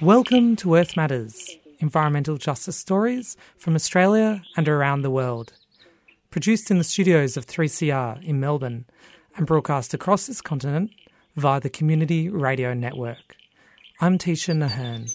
Welcome to Earth Matters, environmental justice stories from Australia and around the world. Produced in the studios of 3CR in Melbourne and broadcast across this continent via the Community Radio Network. I'm Tisha Ahern.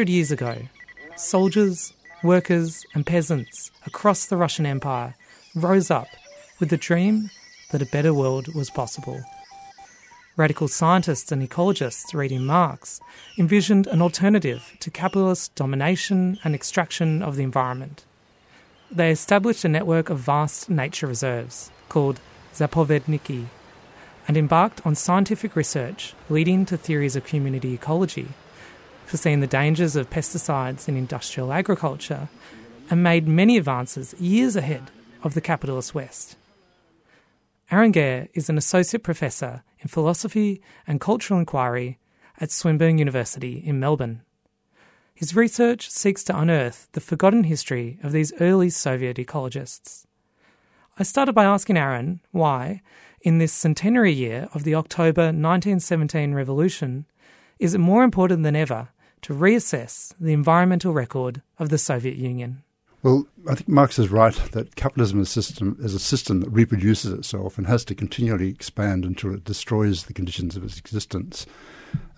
Hundred years ago, soldiers, workers, and peasants across the Russian Empire rose up with the dream that a better world was possible. Radical scientists and ecologists reading Marx envisioned an alternative to capitalist domination and extraction of the environment. They established a network of vast nature reserves called Zapovedniki and embarked on scientific research leading to theories of community ecology foreseen the dangers of pesticides in industrial agriculture, and made many advances years ahead of the capitalist West. Arran Gare is an associate professor in philosophy and cultural inquiry at Swinburne University in Melbourne. His research seeks to unearth the forgotten history of these early Soviet ecologists. I started by asking Arran why, in this centenary year of the October 1917 revolution, is it more important than ever to reassess the environmental record of the Soviet Union. Well, I think Marx is right that capitalism is a, system, is a system that reproduces itself and has to continually expand until it destroys the conditions of its existence.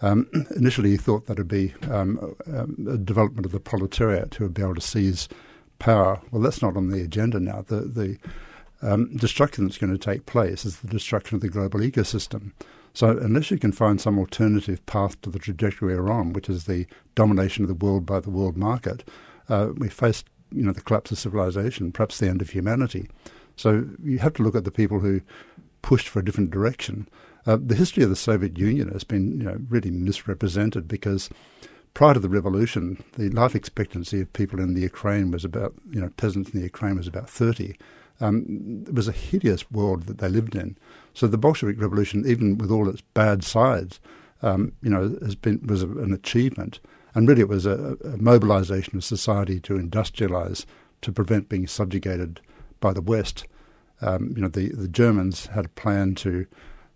Um, initially, he thought that would be um, a, a development of the proletariat who would be able to seize power. Well, that's not on the agenda now. The, the um, destruction that's going to take place is the destruction of the global ecosystem. So unless you can find some alternative path to the trajectory we're on, which is the domination of the world by the world market, uh, we face you know the collapse of civilization, perhaps the end of humanity. So you have to look at the people who pushed for a different direction. Uh, the history of the Soviet Union has been you know really misrepresented because prior to the revolution, the life expectancy of people in the Ukraine was about you know peasants in the Ukraine was about thirty. Um, it was a hideous world that they lived in. So the Bolshevik Revolution, even with all its bad sides, um, you know, has been was a, an achievement, and really it was a, a mobilization of society to industrialize to prevent being subjugated by the West. Um, you know, the the Germans had a plan to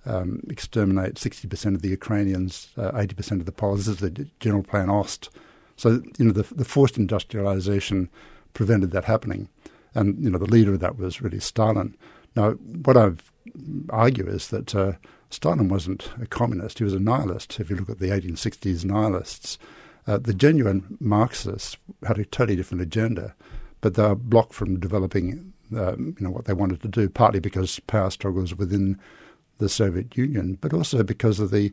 um, exterminate 60% of the Ukrainians, uh, 80% of the Poles. This is the General Plan Ost. So, you know, the, the forced industrialization prevented that happening. And, you know, the leader of that was really Stalin. Now, what I argue is that uh, Stalin wasn't a communist, he was a nihilist. If you look at the 1860s nihilists, uh, the genuine Marxists had a totally different agenda, but they were blocked from developing um, you know, what they wanted to do, partly because power struggles within the Soviet Union, but also because of the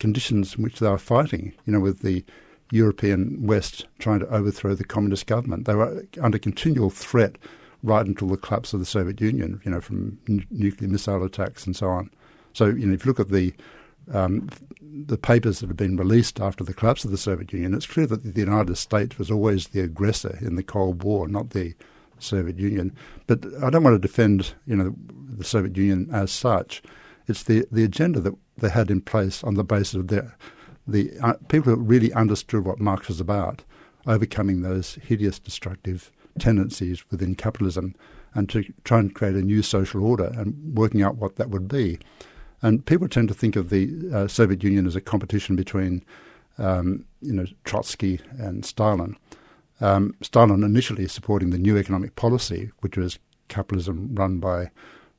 conditions in which they were fighting, you know, with the European West trying to overthrow the communist government. They were under continual threat right until the collapse of the Soviet Union, you know, from n- nuclear missile attacks and so on. So, you know, if you look at the um, the papers that have been released after the collapse of the Soviet Union, it's clear that the United States was always the aggressor in the Cold War, not the Soviet Union. But I don't want to defend, you know, the Soviet Union as such. It's the the agenda that they had in place on the basis of their the uh, people who really understood what Marx was about, overcoming those hideous destructive tendencies within capitalism and to try and create a new social order and working out what that would be. And people tend to think of the uh, Soviet Union as a competition between, um, you know, Trotsky and Stalin. Um, Stalin initially supporting the new economic policy, which was capitalism run by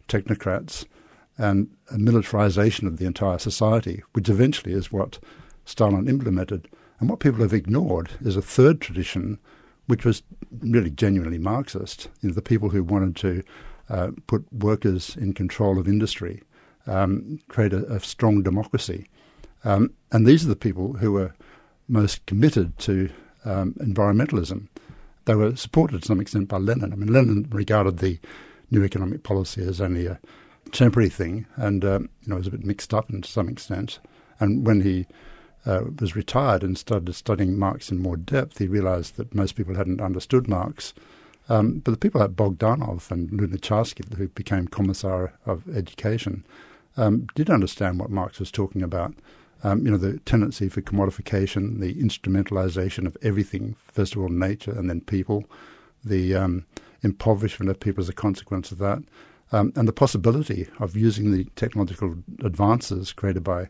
technocrats, and a militarization of the entire society, which eventually is what Stalin implemented. And what people have ignored is a third tradition which was really genuinely Marxist. You know, the people who wanted to uh, put workers in control of industry, um, create a, a, strong democracy. Um, and these are the people who were most committed to um, environmentalism. They were supported to some extent by Lenin. I mean, Lenin regarded the new economic policy as only a temporary thing, and um, you know it was a bit mixed up to some extent. And when he uh, was retired and started studying Marx in more depth, he realized that most people hadn't understood Marx. Um, but the people like Bogdanov and Lunacharsky, who became Commissar of Education, um, did understand what Marx was talking about. Um, you know, the tendency for commodification, the instrumentalization of everything, first of all, nature and then people, the um, impoverishment of people as a consequence of that, um, and the possibility of using the technological advances created by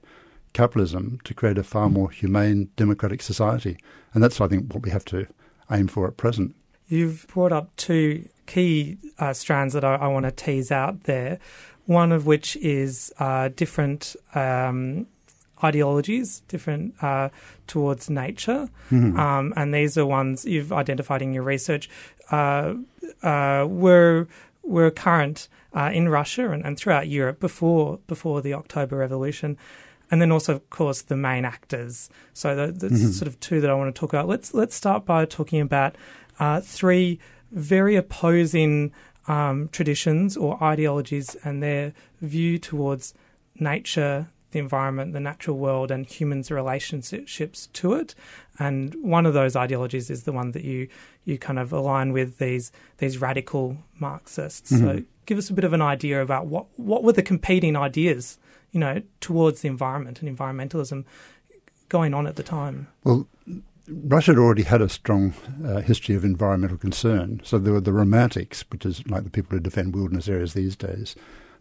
capitalism to create a far more humane, democratic society. And that's, I think, what we have to aim for at present. You've brought up two key uh, strands that I, I, want to tease out there. One of which is uh, different um, ideologies, different uh, towards nature, mm-hmm. um, and these are ones you've identified in your research. Uh, uh, were were current uh, in Russia and, and throughout Europe before before the October Revolution and then also, of course, the main actors. So the, the mm-hmm. sort of two that I want to talk about. Let's let's start by talking about uh, three very opposing um, traditions or ideologies and their view towards nature, the environment, the natural world, and humans' relationships to it. And one of those ideologies is the one that you you kind of align with these these radical Marxists. Mm-hmm. So give us a bit of an idea about what what were the competing ideas you know, towards the environment and environmentalism going on at the time? Well, Russia had already had a strong uh, history of environmental concern. So there were the romantics, which is like the people who defend wilderness areas these days.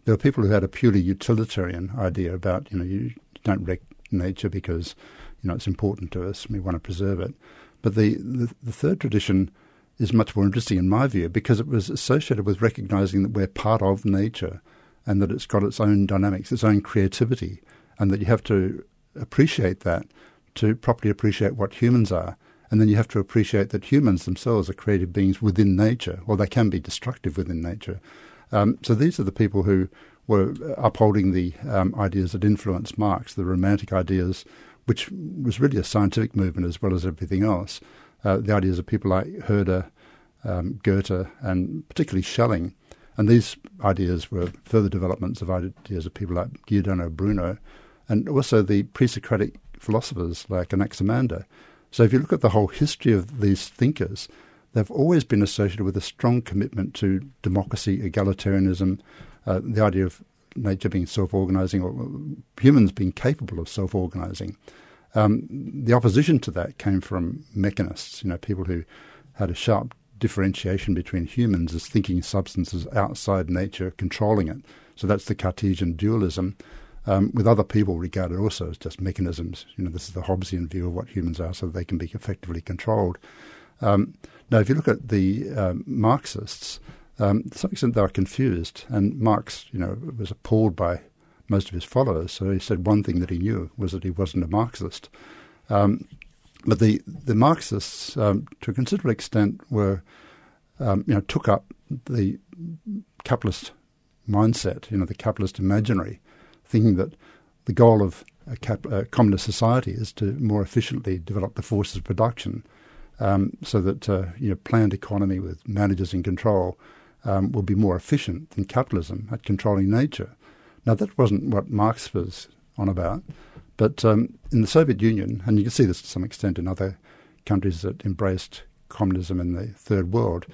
There were people who had a purely utilitarian idea about, you know, you don't wreck nature because, you know, it's important to us and we want to preserve it. But the, the, the third tradition is much more interesting in my view because it was associated with recognizing that we're part of nature and that it's got its own dynamics, its own creativity, and that you have to appreciate that to properly appreciate what humans are. And then you have to appreciate that humans themselves are creative beings within nature, or they can be destructive within nature. Um, so these are the people who were upholding the um, ideas that influenced Marx, the romantic ideas, which was really a scientific movement as well as everything else. Uh, the ideas of people like Herder, um, Goethe, and particularly Schelling, and these ideas were further developments of ideas of people like Giordano Bruno and also the pre Socratic philosophers like Anaximander. So if you look at the whole history of these thinkers, they've always been associated with a strong commitment to democracy, egalitarianism, uh, the idea of nature being self organizing or humans being capable of self organizing. Um, the opposition to that came from mechanists, you know, people who had a sharp differentiation between humans as thinking substances outside nature controlling it. So that's the Cartesian dualism. Um, with other people regarded also as just mechanisms. You know, this is the Hobbesian view of what humans are, so they can be effectively controlled. Um, now, if you look at the um, Marxists, um, to some extent they were confused, and Marx, you know, was appalled by most of his followers. So he said one thing that he knew was that he wasn't a Marxist. Um, but the, the Marxists, um, to a considerable extent, were um, you know took up the capitalist mindset, you know, the capitalist imaginary, thinking that the goal of a, cap- a communist society is to more efficiently develop the forces of production, um, so that uh, you know planned economy with managers in control um, will be more efficient than capitalism at controlling nature. Now that wasn't what Marx was on about. But um, in the Soviet Union, and you can see this to some extent in other countries that embraced communism in the Third World,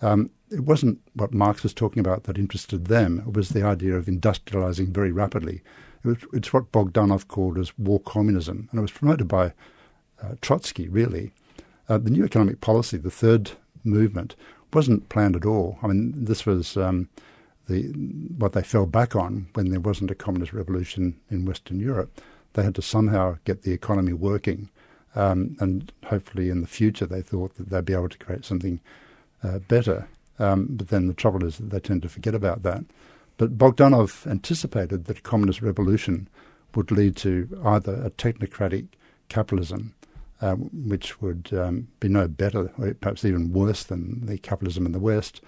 um, it wasn't what Marx was talking about that interested them. It was the idea of industrializing very rapidly. It was, it's what Bogdanov called as war communism, and it was promoted by uh, Trotsky, really. Uh, the new economic policy, the third movement, wasn't planned at all. I mean, this was um, the what they fell back on when there wasn't a communist revolution in Western Europe. They had to somehow get the economy working. Um, and hopefully in the future they thought that they'd be able to create something uh, better. Um, but then the trouble is that they tend to forget about that. But Bogdanov anticipated that a communist revolution would lead to either a technocratic capitalism, uh, which would um, be no better, or perhaps even worse than the capitalism in the West,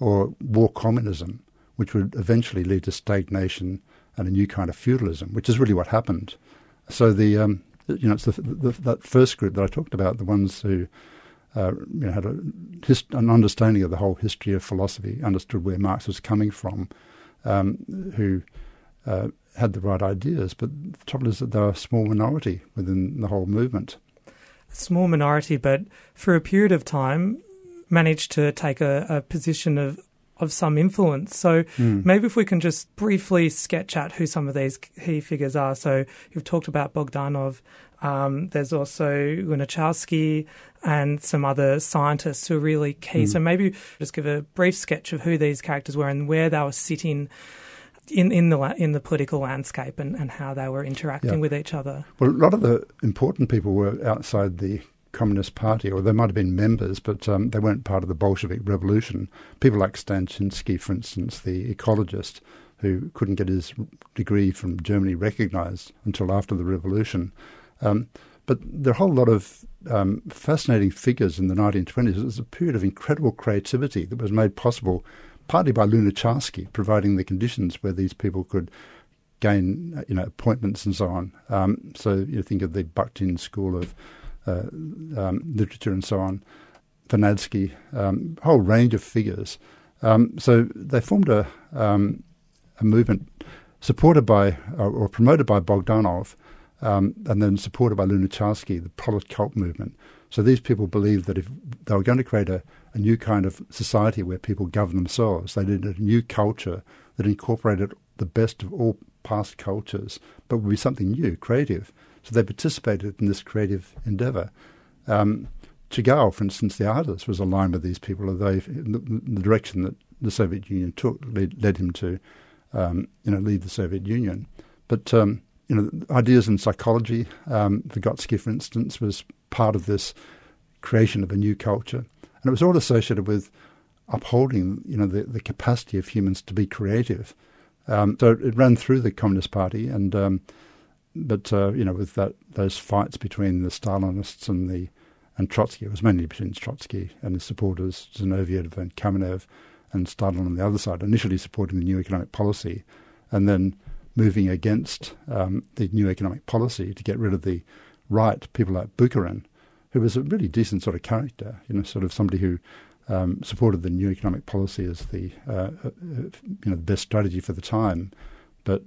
or war communism, which would eventually lead to stagnation and a new kind of feudalism, which is really what happened. So the um, you know it's the, the, that first group that I talked about, the ones who uh, you know, had a, an understanding of the whole history of philosophy, understood where Marx was coming from, um, who uh, had the right ideas, but the trouble is that they're a small minority within the whole movement. A small minority, but for a period of time, managed to take a, a position of of some influence. So mm. maybe if we can just briefly sketch out who some of these key figures are. So you've talked about Bogdanov. Um, there's also Lunacharsky and some other scientists who are really key. Mm. So maybe just give a brief sketch of who these characters were and where they were sitting in, in the in the political landscape and, and how they were interacting yeah. with each other. Well, a lot of the important people were outside the Communist Party, or they might have been members, but um, they weren't part of the Bolshevik Revolution. People like Stanchinsky, for instance, the ecologist, who couldn't get his degree from Germany recognized until after the revolution. Um, but there are a whole lot of um, fascinating figures in the 1920s. It was a period of incredible creativity that was made possible partly by Lunacharsky providing the conditions where these people could gain you know appointments and so on. Um, so you think of the Bakhtin School of uh, um, literature and so on, Vernadsky, um, whole range of figures. Um, so they formed a, um, a movement supported by or, or promoted by Bogdanov um, and then supported by Lunacharsky, the Proletkult movement. So these people believed that if they were going to create a, a new kind of society where people govern themselves, they needed a new culture that incorporated the best of all past cultures, but would be something new, creative. So they participated in this creative endeavour. Um, for instance, the artist, was aligned with these people, although the, the direction that the Soviet Union took led, led him to, um, you know, leave the Soviet Union. But um, you know, ideas in psychology. Um, Vygotsky, for instance, was part of this creation of a new culture, and it was all associated with upholding, you know, the, the capacity of humans to be creative. Um, so it ran through the Communist Party, and um, but uh, you know, with that those fights between the Stalinists and the and Trotsky, it was mainly between Trotsky and his supporters, Zinoviev and Kamenev, and Stalin on the other side, initially supporting the new economic policy, and then moving against um, the new economic policy to get rid of the right, people like Bukharin, who was a really decent sort of character, you know, sort of somebody who um, supported the new economic policy as the uh, uh, you know the best strategy for the time, but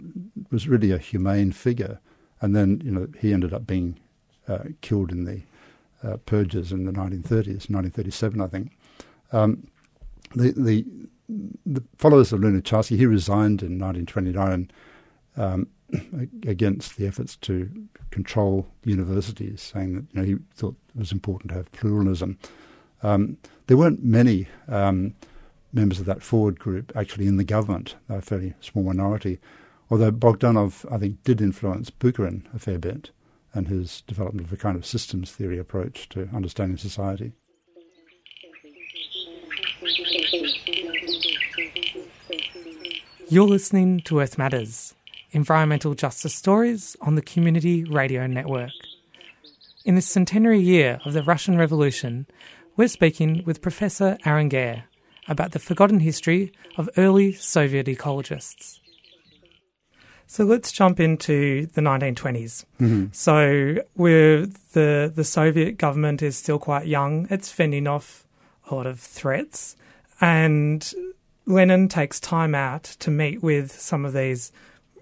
was really a humane figure. And then, you know, he ended up being uh, killed in the uh, purges in the 1930s, 1937, I think. Um, the, the, the, followers of Lunacharsky, he resigned in 1929 um, against the efforts to control universities, saying that you know, he thought it was important to have pluralism. Um, there weren't many um, members of that forward group actually in the government, a fairly small minority although Bogdanov, I think, did influence Bukharin a fair bit and his development of a kind of systems theory approach to understanding society. You're listening to Earth Matters environmental justice stories on the Community Radio Network. In this centenary year of the Russian Revolution, we're speaking with Professor Arran Gare about the forgotten history of early Soviet ecologists. So let's jump into the 1920s. Mm-hmm. So where the the Soviet government is still quite young, it's fending off a lot of threats, and Lenin takes time out to meet with some of these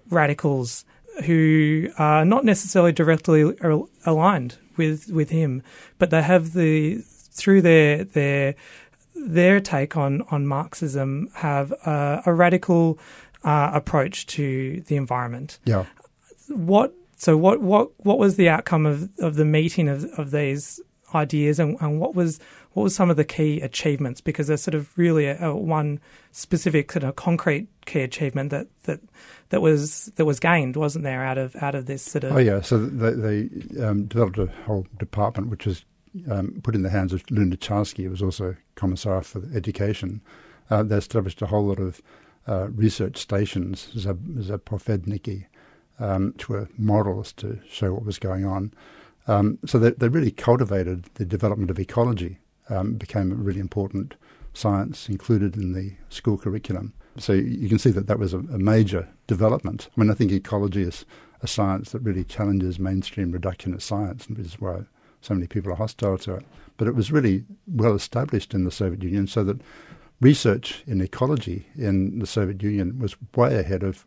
radicals who are not necessarily directly aligned with with him, but they have the through their their their take on on Marxism have a, a radical uh, approach to the environment. Yeah. What so what what what was the outcome of, of the meeting of, of these ideas and, and what was what was some of the key achievements because there's sort of really a, a one specific sort of concrete key achievement that, that that was that was gained wasn't there out of out of this sort of oh yeah so they, they um, developed a whole department which was um, put in the hands of Lunacharsky who was also commissar for education uh, they established a whole lot of uh, research stations, Zapovedniki, um, which were models to show what was going on. Um, so they, they, really cultivated the development of ecology, um, became a really important science included in the school curriculum. So you can see that that was a, a major development. I mean, I think ecology is a science that really challenges mainstream reductionist science, which is why so many people are hostile to it. But it was really well established in the Soviet Union, so that research in ecology in the Soviet Union was way ahead of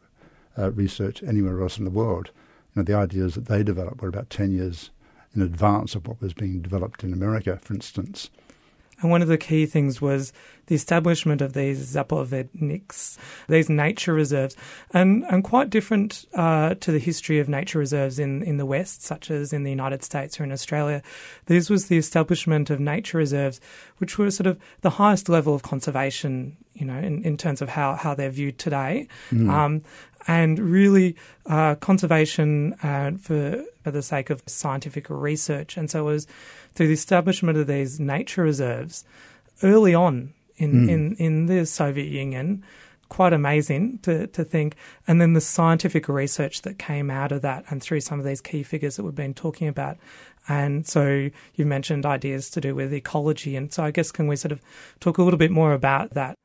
uh, research anywhere else in the world. You know, the ideas that they developed were about 10 years in advance of what was being developed in America, for instance. And one of the key things was the establishment of these zapovedniks, these nature reserves, and, and quite different uh, to the history of nature reserves in, in the West, such as in the United States or in Australia. This was the establishment of nature reserves, which were sort of the highest level of conservation, you know, in, in terms of how, how they're viewed today. Mm. Um, and really uh, conservation uh, for, for the sake of scientific research. And so it was through the establishment of these nature reserves early on in, mm. in, in the Soviet Union. Quite amazing to, to think. And then the scientific research that came out of that and through some of these key figures that we've been talking about. And so you mentioned ideas to do with ecology. And so I guess can we sort of talk a little bit more about that?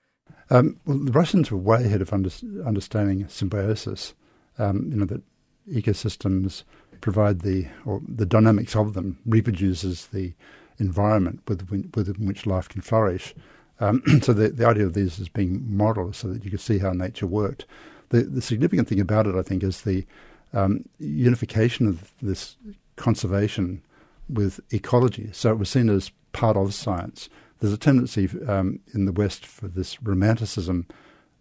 Um, well, the Russians were way ahead of under, understanding symbiosis. Um, you know that ecosystems provide the or the dynamics of them reproduces the environment within, within which life can flourish. Um, so the, the idea of these as being models, so that you could see how nature worked. The the significant thing about it, I think, is the um, unification of this conservation with ecology. So it was seen as part of science there's a tendency um, in the West for this romanticism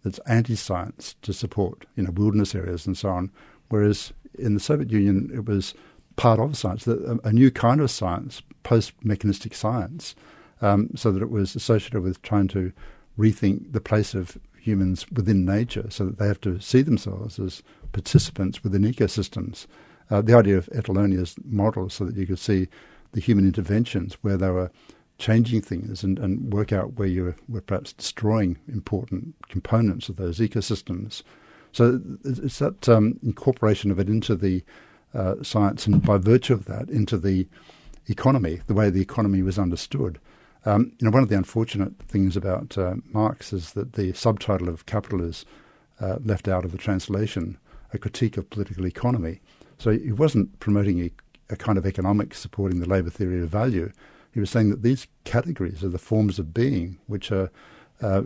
that's anti-science to support, you know, wilderness areas and so on. Whereas in the Soviet Union, it was part of science, a, new kind of science, post-mechanistic science, um, so that it was associated with trying to rethink the place of humans within nature, so that they have to see themselves as participants within ecosystems. Uh, the idea of Etolonia's model, so that you could see the human interventions where they were changing things and, and work out where you were perhaps destroying important components of those ecosystems. So it's that um, incorporation of it into the uh, science, and by virtue of that, into the economy, the way the economy was understood. Um, you know, one of the unfortunate things about uh, Marx is that the subtitle of Capital is uh, left out of the translation, a critique of political economy. So he wasn't promoting a, a kind of economics supporting the labour theory of value he was saying that these categories are the forms of being which are, uh,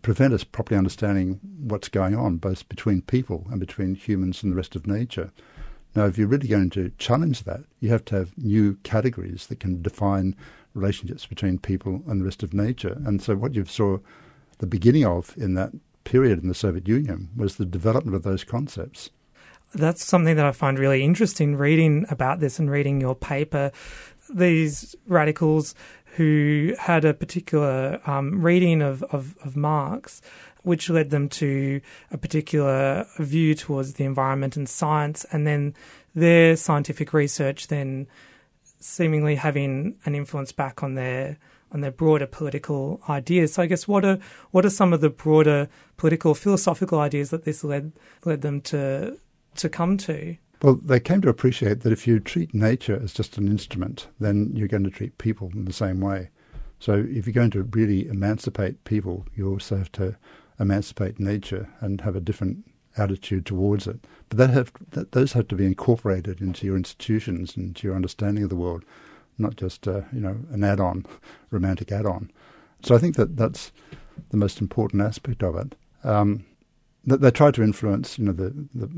prevent us properly understanding what's going on, both between people and between humans and the rest of nature. Now, if you're really going to challenge that, you have to have new categories that can define relationships between people and the rest of nature. And so, what you saw the beginning of in that period in the Soviet Union was the development of those concepts. That's something that I find really interesting reading about this and reading your paper these radicals who had a particular um, reading of, of, of, Marx, which led them to a particular view towards the environment and science, and then their scientific research then seemingly having an influence back on their on their broader political ideas. So I guess what are what are some of the broader political philosophical ideas that this led led them to to come to? Well, they came to appreciate that if you treat nature as just an instrument, then you're going to treat people in the same way. So if you're going to really emancipate people, you also have to emancipate nature and have a different attitude towards it. But that have, that, those have to be incorporated into your institutions and to your understanding of the world, not just uh, you know an add-on, romantic add-on. So I think that that's the most important aspect of it. Um, that they try to influence you know the, the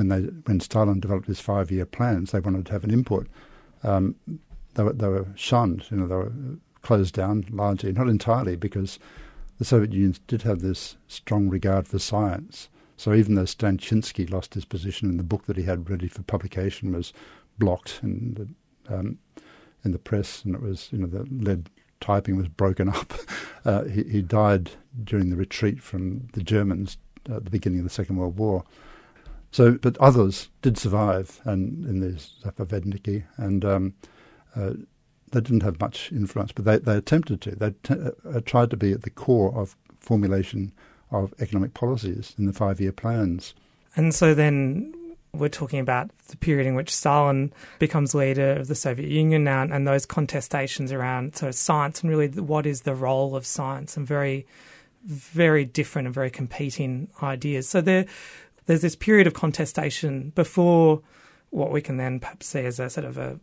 when they when Stalin developed his five year plans, they wanted to have an input. Um, they were they were shunned. You know, they were closed down largely, not entirely, because the Soviet Union did have this strong regard for science. So even though Stanchinsky lost his position and the book that he had ready for publication was blocked in the, um, in the press, and it was you know the lead typing was broken up, uh, he, he, died during the retreat from the Germans at the beginning of the Second World War. So, but others did survive, and in the Zapovedniki, and um, uh, they didn't have much influence, but they, they attempted to. They t- uh, tried to be at the core of formulation of economic policies in the five-year plans. And so then we're talking about the period in which Stalin becomes leader of the Soviet Union now, and those contestations around so science and really what is the role of science and very, very different and very competing ideas. So there there's this period of contestation before what we can then perhaps see as a sort of a,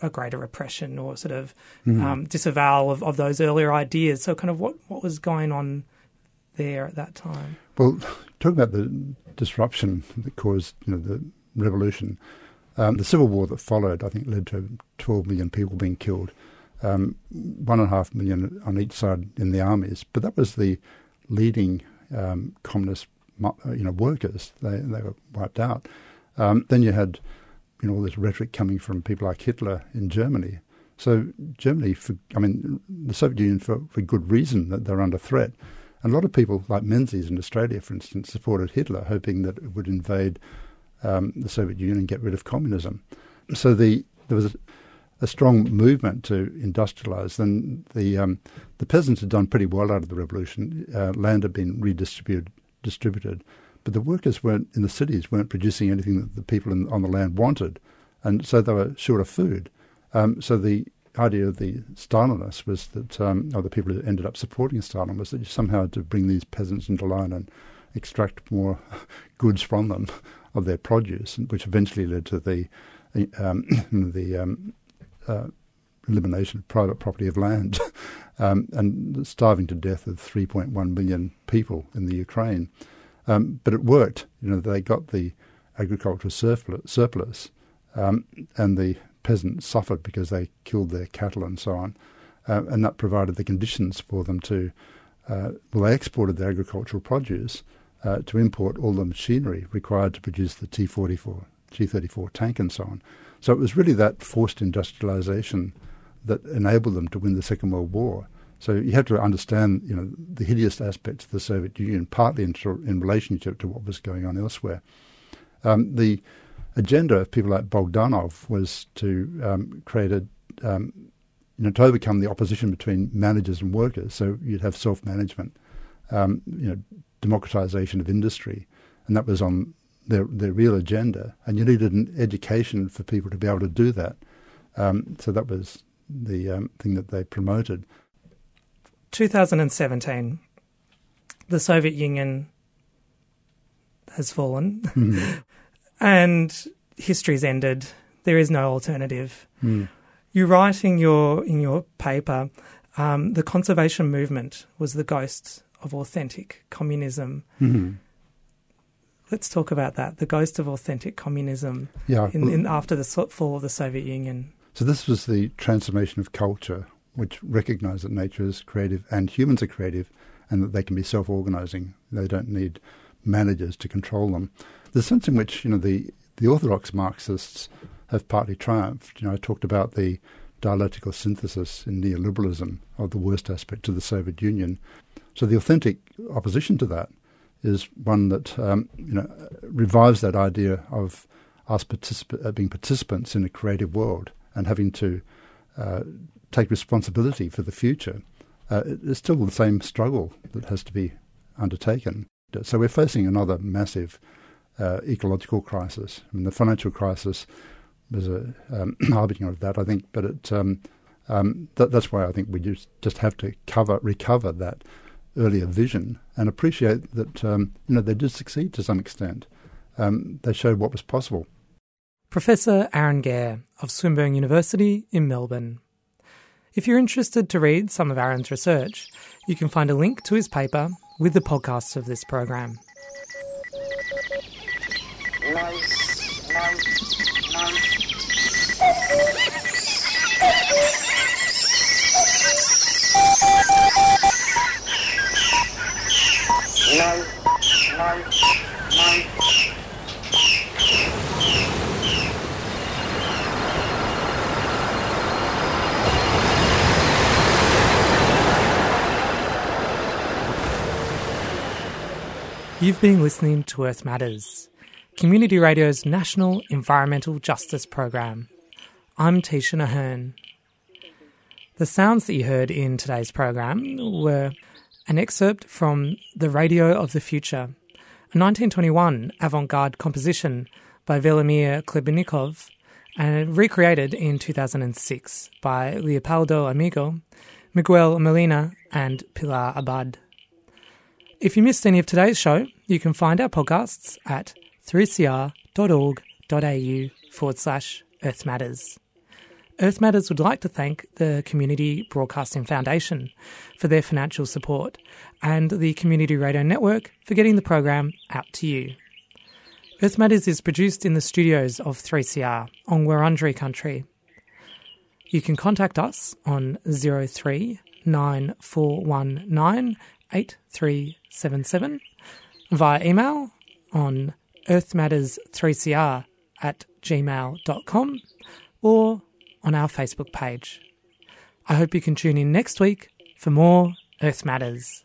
a greater repression or sort of mm. um, disavowal of, of those earlier ideas. So, kind of what, what was going on there at that time? Well, talking about the disruption that caused you know, the revolution, um, the civil war that followed, I think, led to 12 million people being killed, um, one and a half million on each side in the armies. But that was the leading um, communist, you know, workers. They they were wiped out. Um, then you had, you know, all this rhetoric coming from people like Hitler in Germany. So Germany, for, I mean, the Soviet Union for, for good reason that they're under threat. And a lot of people, like Menzies in Australia, for instance, supported Hitler, hoping that it would invade um, the Soviet Union and get rid of communism. So the there was a, a strong movement to industrialise. Then the um, the peasants had done pretty well out of the revolution. Uh, land had been redistributed, distributed, but the workers weren't in the cities weren't producing anything that the people in, on the land wanted, and so they were short of food. Um, so the idea of the Stalinists was that, um, or the people who ended up supporting Stalin was that you somehow had to bring these peasants into line and extract more goods from them of their produce, which eventually led to the um, the um, uh, elimination of private property of land um, and starving to death of 3.1 million people in the Ukraine. Um, but it worked. You know, they got the agricultural surplus, surplus um, and the peasants suffered because they killed their cattle and so on. Uh, and that provided the conditions for them to, uh, well, they exported their agricultural produce uh, to import all the machinery required to produce the T44, T34 tank and so on. So it was really that forced industrialization that enabled them to win the Second World War. So you have to understand, you know, the hideous aspects of the Soviet Union, partly in, in relationship to what was going on elsewhere. Um, the agenda of people like Bogdanov was to um, create a, um, you know, to overcome the opposition between managers and workers. So you'd have self-management, um, you know, democratization of industry, and that was on their their real agenda. And you needed an education for people to be able to do that. Um, so that was the um, thing that they promoted. 2017, the Soviet Union has fallen. Mm-hmm. and history's ended. There is no alternative. Mm. You write in your in your paper, um, the conservation movement was the ghost of authentic communism. Mm-hmm. Let's talk about that. The ghost of authentic communism. Yeah. In, in, after the fall of the Soviet Union. So this was the transformation of culture, which recognised that nature is creative and humans are creative, and that they can be self-organising. They don't need managers to control them the sense in which you know the the orthodox Marxists have partly triumphed. You know, I talked about the dialectical synthesis in neoliberalism of the worst aspect of the Soviet Union. So the authentic opposition to that is one that um, you know revives that idea of us particip- being participants in a creative world and having to uh, take responsibility for the future. Uh, it's still the same struggle that has to be undertaken. So we're facing another massive uh, ecological crisis. I mean, the financial crisis was a um, harbinger of that, I think. But it, um, um, that, that's why I think we just just have to cover recover that earlier vision and appreciate that um, you know they did succeed to some extent. Um, they showed what was possible. Professor Arran Gare of Swinburne University in Melbourne. If you're interested to read some of Arran's research, you can find a link to his paper with the podcasts of this program. You've been listening to Earth Matters, Community Radio's National Environmental Justice Program. I'm Tisha Ahern. The sounds that you heard in today's program were an excerpt from The Radio of the Future, a 1921 avant garde composition by Velimir Khlebennikov and recreated in 2006 by Leopoldo Amigo, Miguel Molina, and Pilar Abad. If you missed any of today's show, you can find our podcasts at 3cr.org.au forward slash Earth Matters. Earth Matters would like to thank the Community Broadcasting Foundation for their financial support and the Community Radio Network for getting the program out to you. Earth Matters is produced in the studios of 3CR on Wurundjeri country. You can contact us on 03 9419 8377 via email on earthmatters3cr at gmail.com or on our Facebook page. I hope you can tune in next week for more Earth Matters.